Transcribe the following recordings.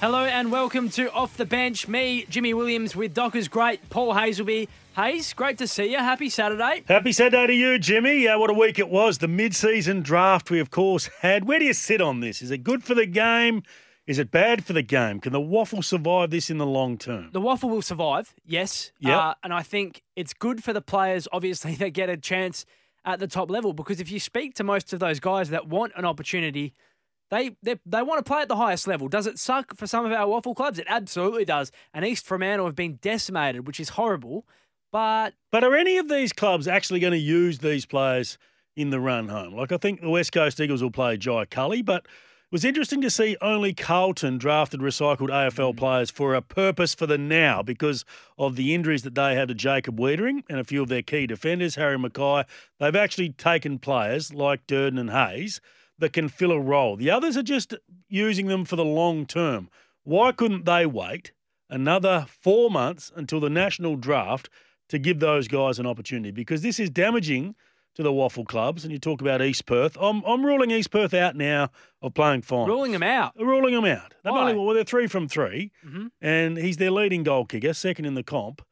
Hello and welcome to Off the Bench. Me, Jimmy Williams, with Docker's great Paul Hasleby. Hase, great to see you. Happy Saturday. Happy Saturday to you, Jimmy. Uh, what a week it was. The mid-season draft we, of course, had. Where do you sit on this? Is it good for the game? Is it bad for the game? Can the WAFL survive this in the long term? The WAFL will survive, yes. Yep. Uh, and I think it's good for the players, obviously, that get a chance at the top level because if you speak to most of those guys that want an opportunity, they, they they want to play at the highest level. Does it suck for some of our WAFL clubs? It absolutely does. And East Fremantle have been decimated, which is horrible. But But are any of these clubs actually going to use these players in the run home? Like, I think the West Coast Eagles will play Jai Culley, but it was interesting to see only Carlton drafted recycled AFL mm. players for a purpose for the now because of the injuries that they had to Jacob Weitering and a few of their key defenders, Harry McKay. They've actually taken players like Durden and Hayes that can fill a role. The others are just using them for the long term. Why couldn't they wait another four months until the national draft to give those guys an opportunity? Because this is damaging to the WAFL clubs. And you talk about East Perth. I'm, I'm ruling East Perth out now of playing finals. ruling them out. Ruling them out. They've Why? only, well, they're three from 3 Mhm. and he's their leading goal kicker, second in the comp.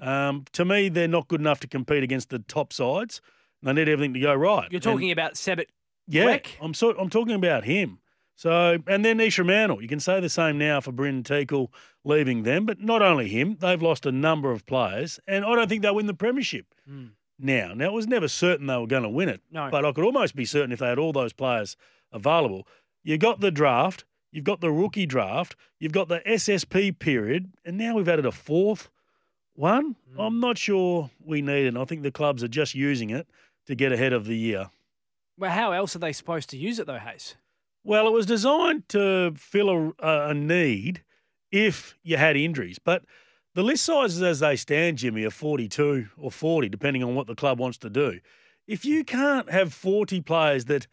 Um, to me, they're not good enough to compete against the top sides. They need everything to go right. You're And- talking about Sebit yeah? I'm so I'm talking about him. So and then Isha Mantle. You can say the same now for Bryn Teakle leaving them, but not only him, they've lost a number of players, and I don't think they'll win the premiership. Hmm. Now, now it was never certain they were going to win it, No. but I could almost be certain if they had all those players available. You got the draft, you've got the rookie draft, you've got the SSP period, and now we've added a fourth one. Hmm. I'm not sure we need it. I think the clubs are just using it to get ahead of the year. Well, how else are they supposed to use it though, Hase? Well, it was designed to fill a, a- need if you had injuries. But the list sizes as they stand, Jimmy, are 42 or 40, depending on what the club wants to do. If you can't have 40 players that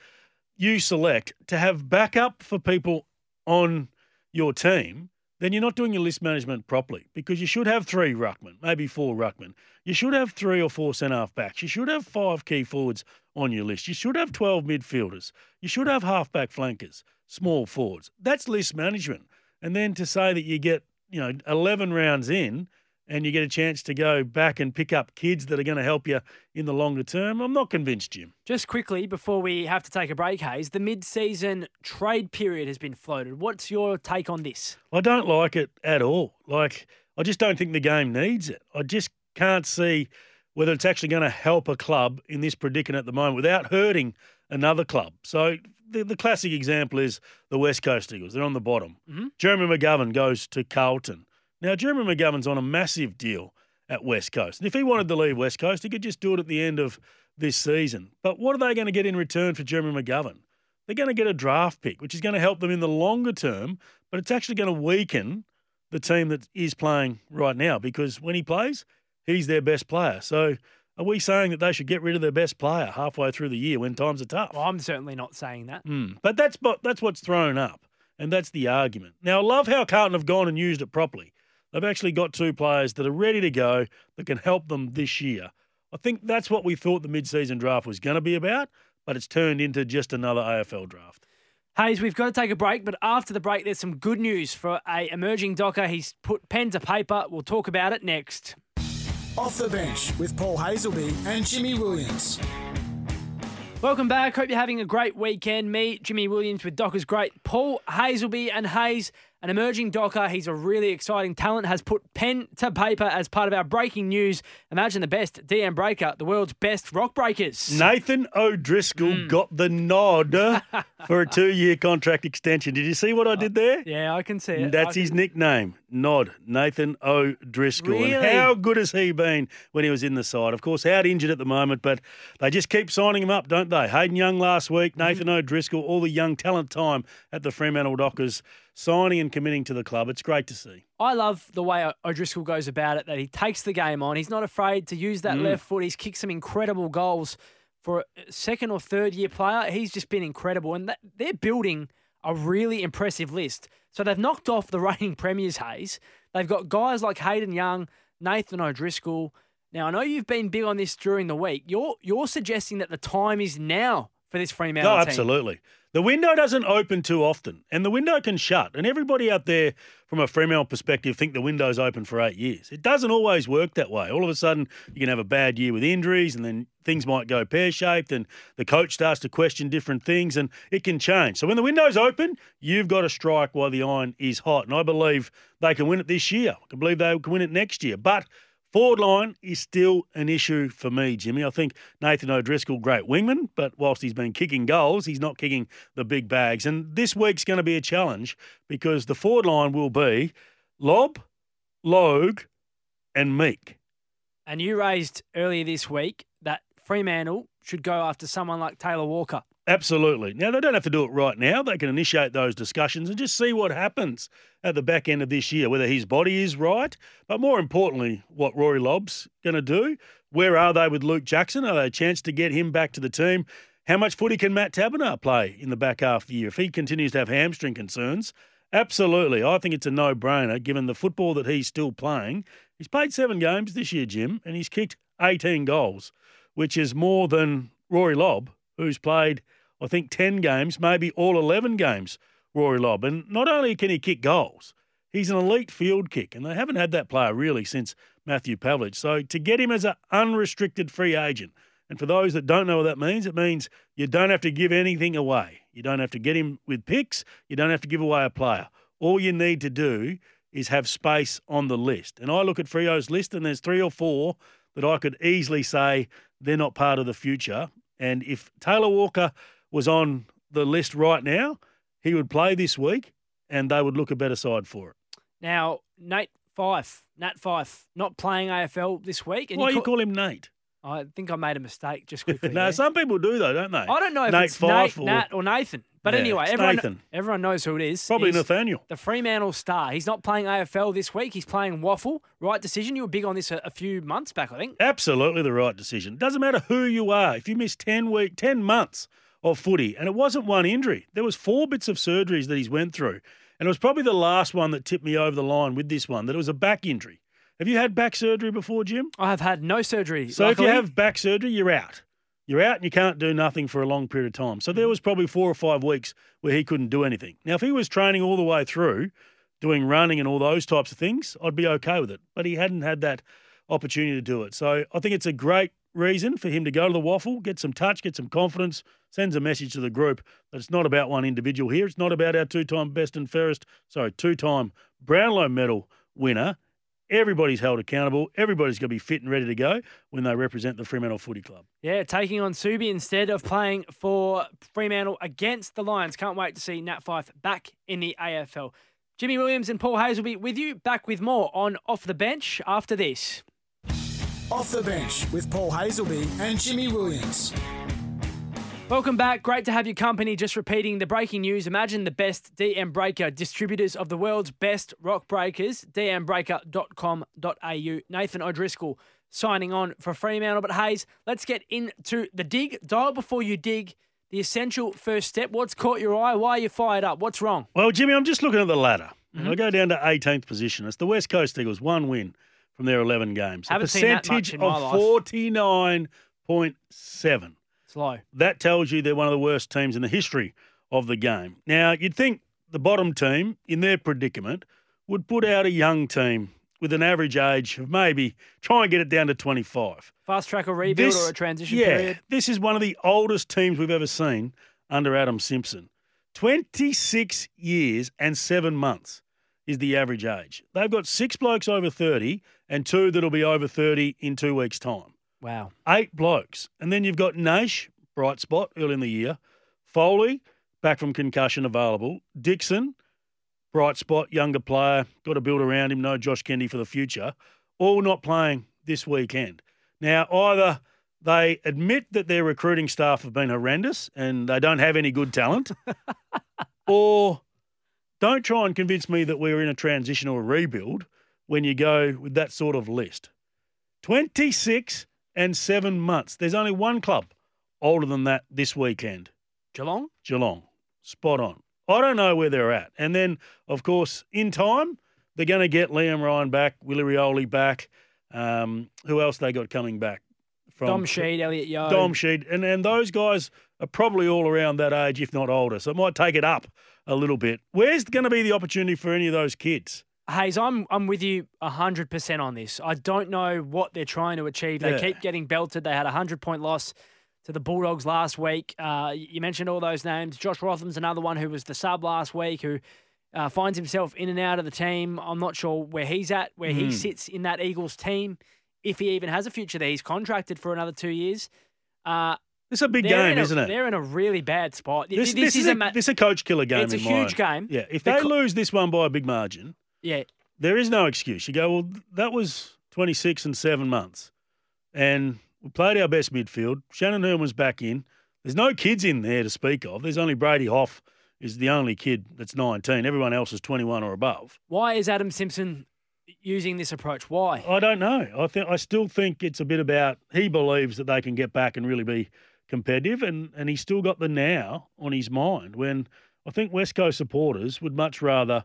you select to have backup for people on your team, then you're not doing your list management properly because you should have three ruckmen, maybe four ruckmen. You should have three or four centre half backs. You should have five key forwards on your list. You should have 12 midfielders. You should have half-back flankers, small forwards. That's list management. And then to say that you get, you know, 11 rounds in and you get a chance to go back and pick up kids that are going to help you in the longer term, I'm not convinced, Jim. Just quickly before we have to take a break, Hase, the mid-season trade period has been floated. What's your take on this? I don't like it at all. Like, I just don't think the game needs it. I just can't see whether it's actually going to help a club in this predicament at the moment without hurting another club. So, the, the classic example is the West Coast Eagles. They're on the bottom. Mm-hmm. Jeremy McGovern goes to Carlton. Now, Jeremy McGovern's on a massive deal at West Coast. And if he wanted to leave West Coast, he could just do it at the end of this season. But what are they going to get in return for Jeremy McGovern? They're going to get a draft pick, which is going to help them in the longer term, but it's actually going to weaken the team that is playing right now because when he plays, he's their best player. So are we saying that they should get rid of their best player halfway through the year when times are tough? Well, I'm certainly not saying that. Mm. But that's but that's what's thrown up, and that's the argument. Now, I love how Carlton have gone and used it properly. They've actually got two players that are ready to go that can help them this year. I think that's what we thought the mid-season draft was going to be about, but it's turned into just another AFL draft. Hase, we've got to take a break, but after the break, there's some good news for a emerging docker. He's put pen to paper. We'll talk about it next. Off the bench with Paul Hasleby and Jimmy Williams. Welcome back. Hope you're having a great weekend. Me, Jimmy Williams with Docker's Great, Paul Hasleby and Hase. An emerging docker, he's a really exciting talent, has put pen to paper as part of our breaking news. Imagine the best DM breaker, the world's best rock breakers. Nathan O'Driscoll Hmm. got the nod for a two-year contract extension. Did you see what I did there? Yeah, I can see it. That's I his nickname, Nod, Nathan O'Driscoll. And Really? how good has he been when he was in the side? Of course, out injured at the moment, but they just keep signing him up, don't they? Hayden Young last week, Nathan O'Driscoll, all the young talent time at the Fremantle Dockers, signing and committing to the club. It's great to see. I love the way O'Driscoll goes about it, that he takes the game on. He's not afraid to use that mm. left foot. He's kicked some incredible goals for a second or third year player. He's just been incredible. And that, they're building a really impressive list. So they've knocked off the reigning premiers, Hase. They've got guys like Hayden Young, Nathan O'Driscoll. Now, I know you've been big on this during the week. You're, you're suggesting that the time is now for this Fremantle No, team. absolutely. The window doesn't open too often, and the window can shut. And everybody out there, from a Fremantle perspective, think the window's open for eight years. It doesn't always work that way. All of a sudden, you can have a bad year with injuries, and then things might go pear shaped, and the coach starts to question different things, and it can change. So when the window's open, you've got to strike while the iron is hot. And I believe they can win it this year. I can believe they can win it next year. But Forward line is still an issue for me, Jimmy. I think Nathan O'Driscoll, great wingman, but whilst he's been kicking goals, he's not kicking the big bags. And this week's going to be a challenge because the forward line will be Lobb, Logue, and Meek. And you raised earlier this week that Fremantle should go after someone like Taylor Walker. Absolutely. Now, they don't have to do it right now. They can initiate those discussions and just see what happens at the back end of this year, whether his body is right, but more importantly, what Rory Lobb's going to do. Where are they with Luke Jackson? Are they a chance to get him back to the team? How much footy can Matt Taberner play in the back half of the year if he continues to have hamstring concerns? Absolutely. I think it's a no brainer given the football that he's still playing. He's played seven games this year, Jim, and he's kicked 18 goals, which is more than Rory Lobb, who's played, I think, 10 games, maybe all 11 games, Rory Lobb. And not only can he kick goals, he's an elite field kick, and they haven't had that player really since Matthew Pavlich. So to get him as an unrestricted free agent, and for those that don't know what that means, it means you don't have to give anything away. You don't have to get him with picks. You don't have to give away a player. All you need to do is have space on the list. And I look at Freo's list, and there's three or four that I could easily say they're not part of the future. And if Taylor Walker was on the list right now, he would play this week, and they would look a better side for it. Now, Nate Fyfe, Nat Fyfe, not playing AFL this week. And Why you you call him Nate? I think I made a mistake just quickly. no, there. some people do though, don't they? I don't know if Nate it's Fyfe Nate, or Nat, or Nathan. But Yeah, anyway, everyone, Nathan. everyone knows who it is. probably He's Nathaniel. The Fremantle star. He's not playing AFL this week. He's playing WAFL. Right decision. You were big on this a, a few months back, I think. Absolutely the right decision. Doesn't matter who you are. If you miss 10 week, 10 months of footy, and it wasn't one injury. There was four bits of surgeries that he's went through. And it was probably the last one that tipped me over the line with this one, that it was a back injury. Have you had back surgery before, Jim? I have had no surgery. So if you have back surgery, you're out. You're out and you can't do nothing for a long period of time. So there was probably four or five weeks where he couldn't do anything. Now, if he was training all the way through, doing running and all those types of things, I'd be okay with it. But he hadn't had that opportunity to do it. So I think it's a great reason for him to go to the WAFL, get some touch, get some confidence, sends a message to the group that it's not about one individual here. It's not about our two-time best and fairest, sorry, two-time Brownlow medal winner. Everybody's held accountable. Everybody's going to be fit and ready to go when they represent the Fremantle Footy Club. Yeah, taking on Subi instead of playing for Fremantle against the Lions. Can't wait to see Nat Fyfe back in the AFL. Jimmy Williams and Paul Hayes will be with you. Back with more on Off the Bench after this. Off the bench with Paul Hasleby and Jimmy Williams. Welcome back. Great to have your company. Just repeating the breaking news. Imagine the best DM breaker, distributors of the world's best rock breakers, dmbreaker.com.au. Nathan O'Driscoll signing on for Fremantle. But Hase, let's get into the dig. Dial before you dig. The essential first step. What's caught your eye? Why are you fired up? What's wrong? Well, Jimmy, I'm just looking at the ladder. I mm-hmm. go down to 18th position. It's the West Coast Eagles, one win from their 11 games. Haven't a seen that percentage much in my of 49.7. Slow. That tells you they're one of the worst teams in the history of the game. Now, you'd think the bottom team, in their predicament, would put out a young team with an average age of maybe try and get it down to 25. Fast track or rebuild or a transition yeah, period? This is one of the oldest teams we've ever seen under Adam Simpson. 26 years and seven months. is the average age. They've got six blokes over 30 and two that'll be over 30 in two weeks' time. Wow. Eight blokes. And then you've got Nash, bright spot early in the year. Foley, back from concussion available. Dixon, bright spot, younger player. Got to build around him. No Josh Kennedy for the future. All not playing this weekend. Now, either they admit that their recruiting staff have been horrendous and they don't have any good talent, or don't try and convince me that we're in a transition or a rebuild when you go with that sort of list. 26 and seven months. There's only one club older than that this weekend Geelong? Geelong. Spot on. I don't know where they're at. And then, of course, in time, they're going to get Liam Ryan back, Willie Rioli back. Um, who else they got coming back? From Dom Sheed, Elliot Yeo. Dom Sheed. And, and those guys are probably all around that age, if not older. So it might take it up a little bit. Where's going to be the opportunity for any of those kids? Hase, I'm I'm with you hundred percent on this. I don't know what they're trying to achieve. They Yeah. keep getting belted. They had a hundred point loss to the Bulldogs last week. Uh, you mentioned all those names. Josh Rotham's another one who was the sub last week, who uh, finds himself in and out of the team. I'm not sure where he's at, where he Mhm. sits in that Eagles team, if he even has a future there. He's contracted for another two years. Uh, It's a big game, a- isn't it? They're in a really bad spot. This, this, this is a, a, ma- this is a coach killer game. It's a huge game. Yeah, if The they co- lose this one by a big margin, yeah. there is no excuse. You go, well, that was 26 and seven months. And we played our best midfield. Shannon Herman's back in. There's no kids in there to speak of. There's only Brady Hough is the only kid that's 19. Everyone else is 21 or above. Why is Adam Simpson using this approach? Why? I don't know. I think I still think it's a bit about he believes that they can get back and really be competitive, and and he's still got the now on his mind. When I think West Coast supporters would much rather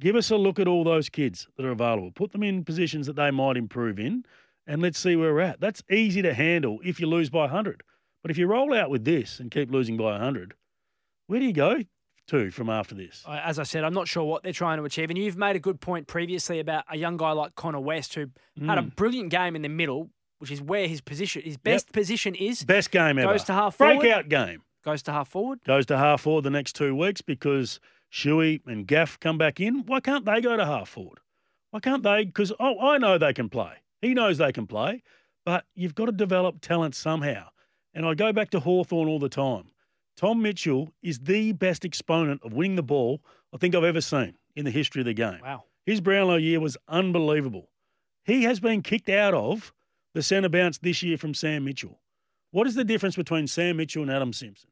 give us a look at all those kids that are available, put them in positions that they might improve in, and let's see where we're at. That's easy to handle if you lose by 100. But if you roll out with this and keep losing by 100, where do you go to from after this? As I said, I'm not sure what they're trying to achieve. And you've made a good point previously about a young guy like Connor West, who had a Mm. brilliant game in the middle, which is where his position, his best position is. Best game ever. Goes to half forward. Breakout game. Goes to half forward. goes to half forward the next two weeks because Shuey and Gaff come back in. Why can't they go to half forward? Why can't they? Because oh, I know they can play. He knows they can play, but you've got to develop talent somehow. And I go back to Hawthorn all the time. Tom Mitchell is the best exponent of winning the ball I think I've ever seen in the history of the game. Wow. His Brownlow year was unbelievable. He has been kicked out of the centre bounce this year from Sam Mitchell. What is the difference between Sam Mitchell and Adam Simpson?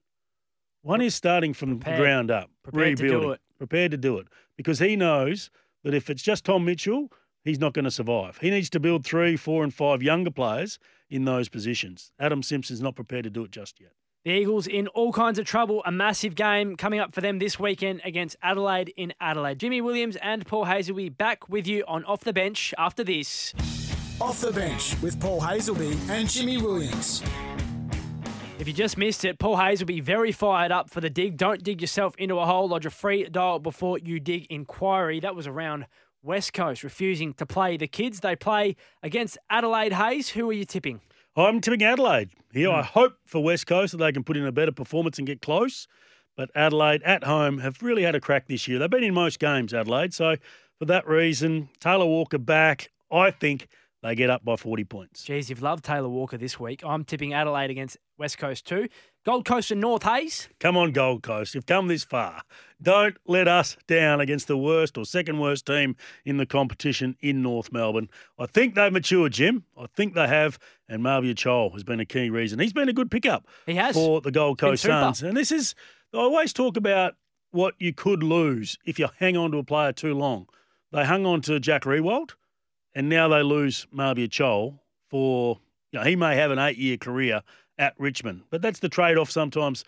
One is starting from Prepared. the ground up, Prepared to do rebuilding, it. prepared to do it, because he knows that if it's just Tom Mitchell, he's not going to survive. He needs to build three, four, and five younger players in those positions. Adam Simpson's not prepared to do it just yet. The Eagles in all kinds of trouble. A massive game coming up for them this weekend against Adelaide in Adelaide. Jimmy Williams and Paul Hasleby back with you on Off the Bench after this. Off the bench with Paul Hasleby and Jimmy Williams. If you just missed it, Paul Hayes will be very fired up for the dig. Don't dig yourself into a hole. Lodge a free dial before you dig inquiry. That was around West Coast refusing to play the kids. They play against Adelaide Hase. Who are you tipping? I'm tipping Adelaide here. I hmm. hope for West Coast that they can put in a better performance and get close. But Adelaide at home have really had a crack this year. They've been in most games, Adelaide. So for that reason, Taylor Walker back, I think they get up by 40 points. Geez, you've loved Taylor Walker this week. I'm tipping Adelaide against West Coast too. Gold Coast and North Hase. Come on, Gold Coast. You've come this far. Don't let us down against the worst or second worst team in the competition in North Melbourne. I think they've matured, Jim. I think they have. And Mabior Chol has been a key reason. He's been a good pickup He has. for the Gold Coast. Suns. And this is, I always talk about what you could lose if you hang on to a player too long. They hung on to Jack Riewoldt, and now they lose Mabior Chol for, you know, he may have an eight year career at Richmond. But that's the trade off sometimes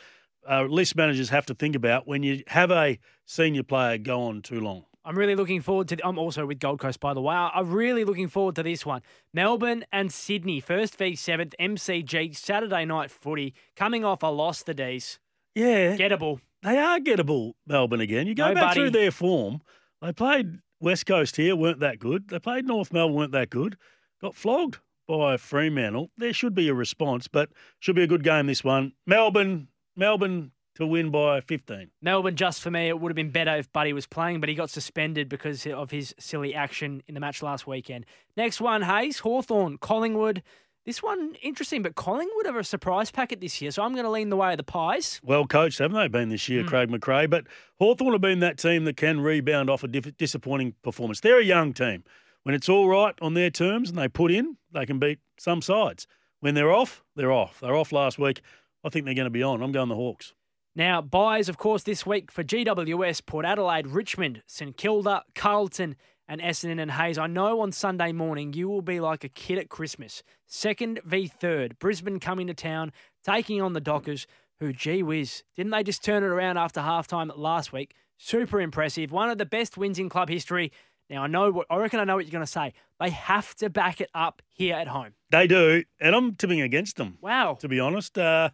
uh, list managers have to think about when you have a senior player go on too long. I'm really looking forward to. I'm also with Gold Coast, by the way. I'm really looking forward to this one. Melbourne and Sydney, first v seventh MCG Saturday night footy, coming off a loss. The D's Yeah. gettable. they are gettable, Melbourne again. You go back Nobody- through their form. They played West Coast here, weren't that good. They played North Melbourne, weren't that good. Got flogged by Fremantle. There should be a response, but should be a good game this one. Melbourne, Melbourne to win by 15. Melbourne, just for me, it would have been better if Buddy was playing, but he got suspended because of his silly action in the match last weekend. Next one, Hase, Hawthorn, Collingwood. This one, interesting, but Collingwood have a surprise packet this year, so I'm going to lean the way of the Pies. Well coached, haven't they, been this year, Mm. Craig McRae? But Hawthorn have been that team that can rebound off a diff- disappointing performance. They're a young team. When it's all right on their terms and they put in, they can beat some sides. When they're off, they're off. They're off last week. I think they're going to be on. I'm going the Hawks. Now, buys, of course, this week for GWS, Port Adelaide, Richmond, St Kilda, Carlton, and Essendon and Hase. I know on Sunday morning you will be like a kid at Christmas. Second v third. Brisbane coming to town, taking on the Dockers, who, gee whiz, didn't they just turn it around after halftime last week? Super impressive. One of the best wins in club history. Now, I know what, I reckon I know what you're going to say. They have to back it up here at home. They do, and I'm tipping against them. Wow. to be honest. Uh,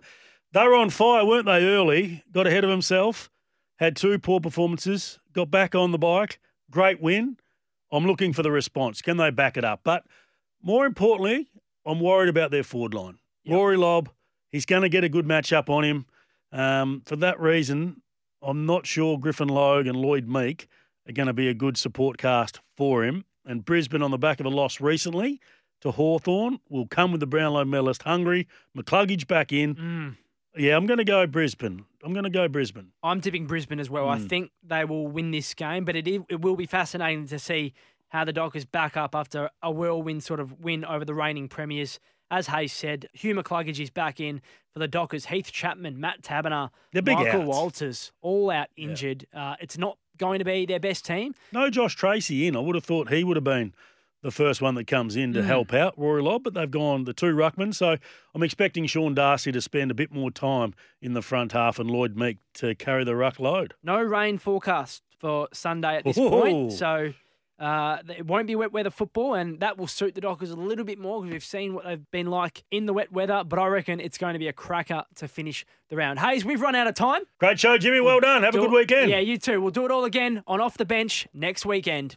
they were on fire, weren't they, early? Got ahead of himself, had two poor performances, got back on the bike, great win. I'm looking for the response. Can they back it up? But more importantly, I'm worried about their forward line. Rory Lobb, he's going to get a good matchup on him. Um, for that reason, I'm not sure Griffin Logue and Lloyd Meek are going to be a good support cast for him. And Brisbane, on the back of a loss recently to Hawthorn, will come with the Brownlow medalist hungry. McCluggage back in. Mm. Yeah, I'm going to go Brisbane. I'm going to go Brisbane. I'm tipping Brisbane as well. I Mm. think they will win this game, but it it will be fascinating to see how the Dockers back up after a whirlwind sort of win over the reigning premiers. As Hase said, Hugh McCluggage is back in for the Dockers. Heath Chapman, Matt big Michael outs. Walters, all out injured. Uh, it's not going to be their best team. No Josh Treacy in. I would have thought he would have been the first one that comes in to Mm. help out Rory Lobb, but they've gone the two ruckmen. So I'm expecting Sean Darcy to spend a bit more time in the front half and Lloyd Meek to carry the ruck load. No rain forecast for Sunday at this Ooh. point, so uh, it won't be wet weather football, and that will suit the Dockers a little bit more because we've seen what they've been like in the wet weather. But I reckon it's going to be a cracker to finish the round. Hase, we've run out of time. Great show, Jimmy. Well done. Have a Do good it- weekend. Yeah, you too. We'll do it all again on Off the Bench next weekend.